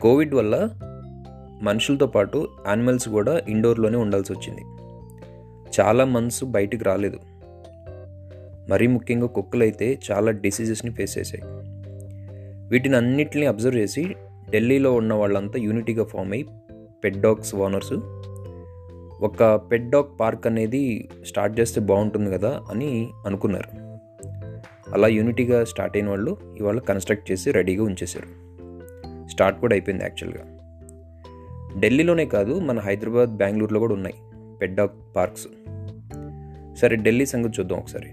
Covid వల్ల మనుషులతో పాటు యానిమల్స్ కూడా ఇండోర్లోనే ఉండాల్సి వచ్చింది. చాలా మంత్స్ బయటికి రాలేదు. మరీ ముఖ్యంగా కుక్కలు అయితే చాలా డిసీజెస్ని ఫేస్ చేశాయి. వీటిని అన్నిటిని అబ్జర్వ్ చేసి ఢిల్లీలో ఉన్న వాళ్ళంతా యూనిటీగా ఫామ్ అయ్యి పెట్ డాగ్స్ ఓనర్స్ ఒక పెట్ డాగ్ పార్క్ అనేది స్టార్ట్ చేస్తే బాగుంటుంది కదా అని అనుకున్నారు. అలా యూనిటీగా స్టార్ట్ అయిన వాళ్ళు ఇవాళ కన్స్ట్రక్ట్ చేసి రెడీగా ఉంచేశారు. స్టార్ట్ కూడా అయిపోయింది యాక్చువల్గా. ఢిల్లీలోనే కాదు మన హైదరాబాద్ బెంగళూరులో కూడా ఉన్నాయి పెడ్డాక్ పార్క్స్. సరే ఢిల్లీ సంగతి చూద్దాం ఒకసారి.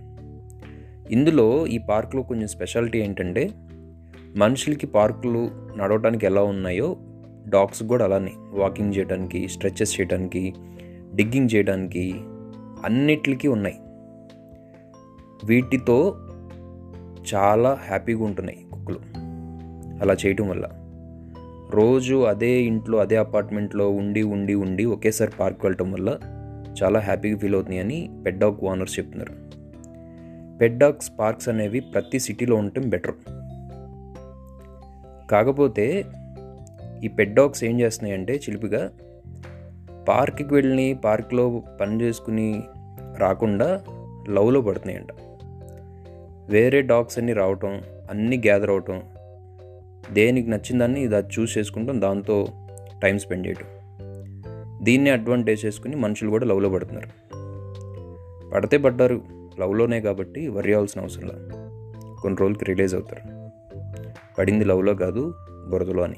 ఇందులో ఈ పార్క్లో కొంచెం స్పెషాలిటీ ఏంటంటే మనుషులకి పార్కులు నడవటానికి ఎలా ఉన్నాయో డాగ్స్ కూడా అలానే వాకింగ్ చేయడానికి స్ట్రెచెస్ చేయడానికి డిగ్గింగ్ చేయడానికి అన్నిటికీ ఉన్నాయి. వీటితో చాలా హ్యాపీగా ఉంటున్నాయి కుక్కలు. అలా చేయటం వల్ల. రోజు అదే ఇంట్లో అదే అపార్ట్మెంట్లో ఉండి ఉండి ఉండి ఒకేసారి పార్క్ వెళ్ళటం వల్ల చాలా హ్యాపీగా ఫీల్ అవుతున్నాయి అని పెడ్డాక్ ఓనర్స్ చెప్తున్నారు. పెడ్డాక్స్ పార్క్స్ అనేవి ప్రతి సిటీలో ఉండటం బెటర్. కాకపోతే ఈ పెడ్డాక్స్ ఏం చేస్తున్నాయంటే చిలిపిగా పార్క్కి వెళ్ళి పార్క్లో పని చేసుకుని రాకుండా లవ్లో పడుతున్నాయంట. వేరే డాగ్స్ అన్నీ రావటం అన్నీ గ్యాదర్ అవటం దేనికి నచ్చిందాన్ని ఇది అది చూస్ చేసుకుంటాం దాంతో టైం స్పెండ్ చేయటం. దీన్ని అడ్వాంటేజ్ చేసుకుని మనుషులు కూడా లవ్లో పడుతున్నారు. పడితే పడ్డారు లవ్లోనే కాబట్టి వరి అవ్వాల్సిన అవసరం లేదు. కొన్ని రోజులకి రిలీజ్ అవుతారు. పడింది లవ్లో కాదు బురదలో అని.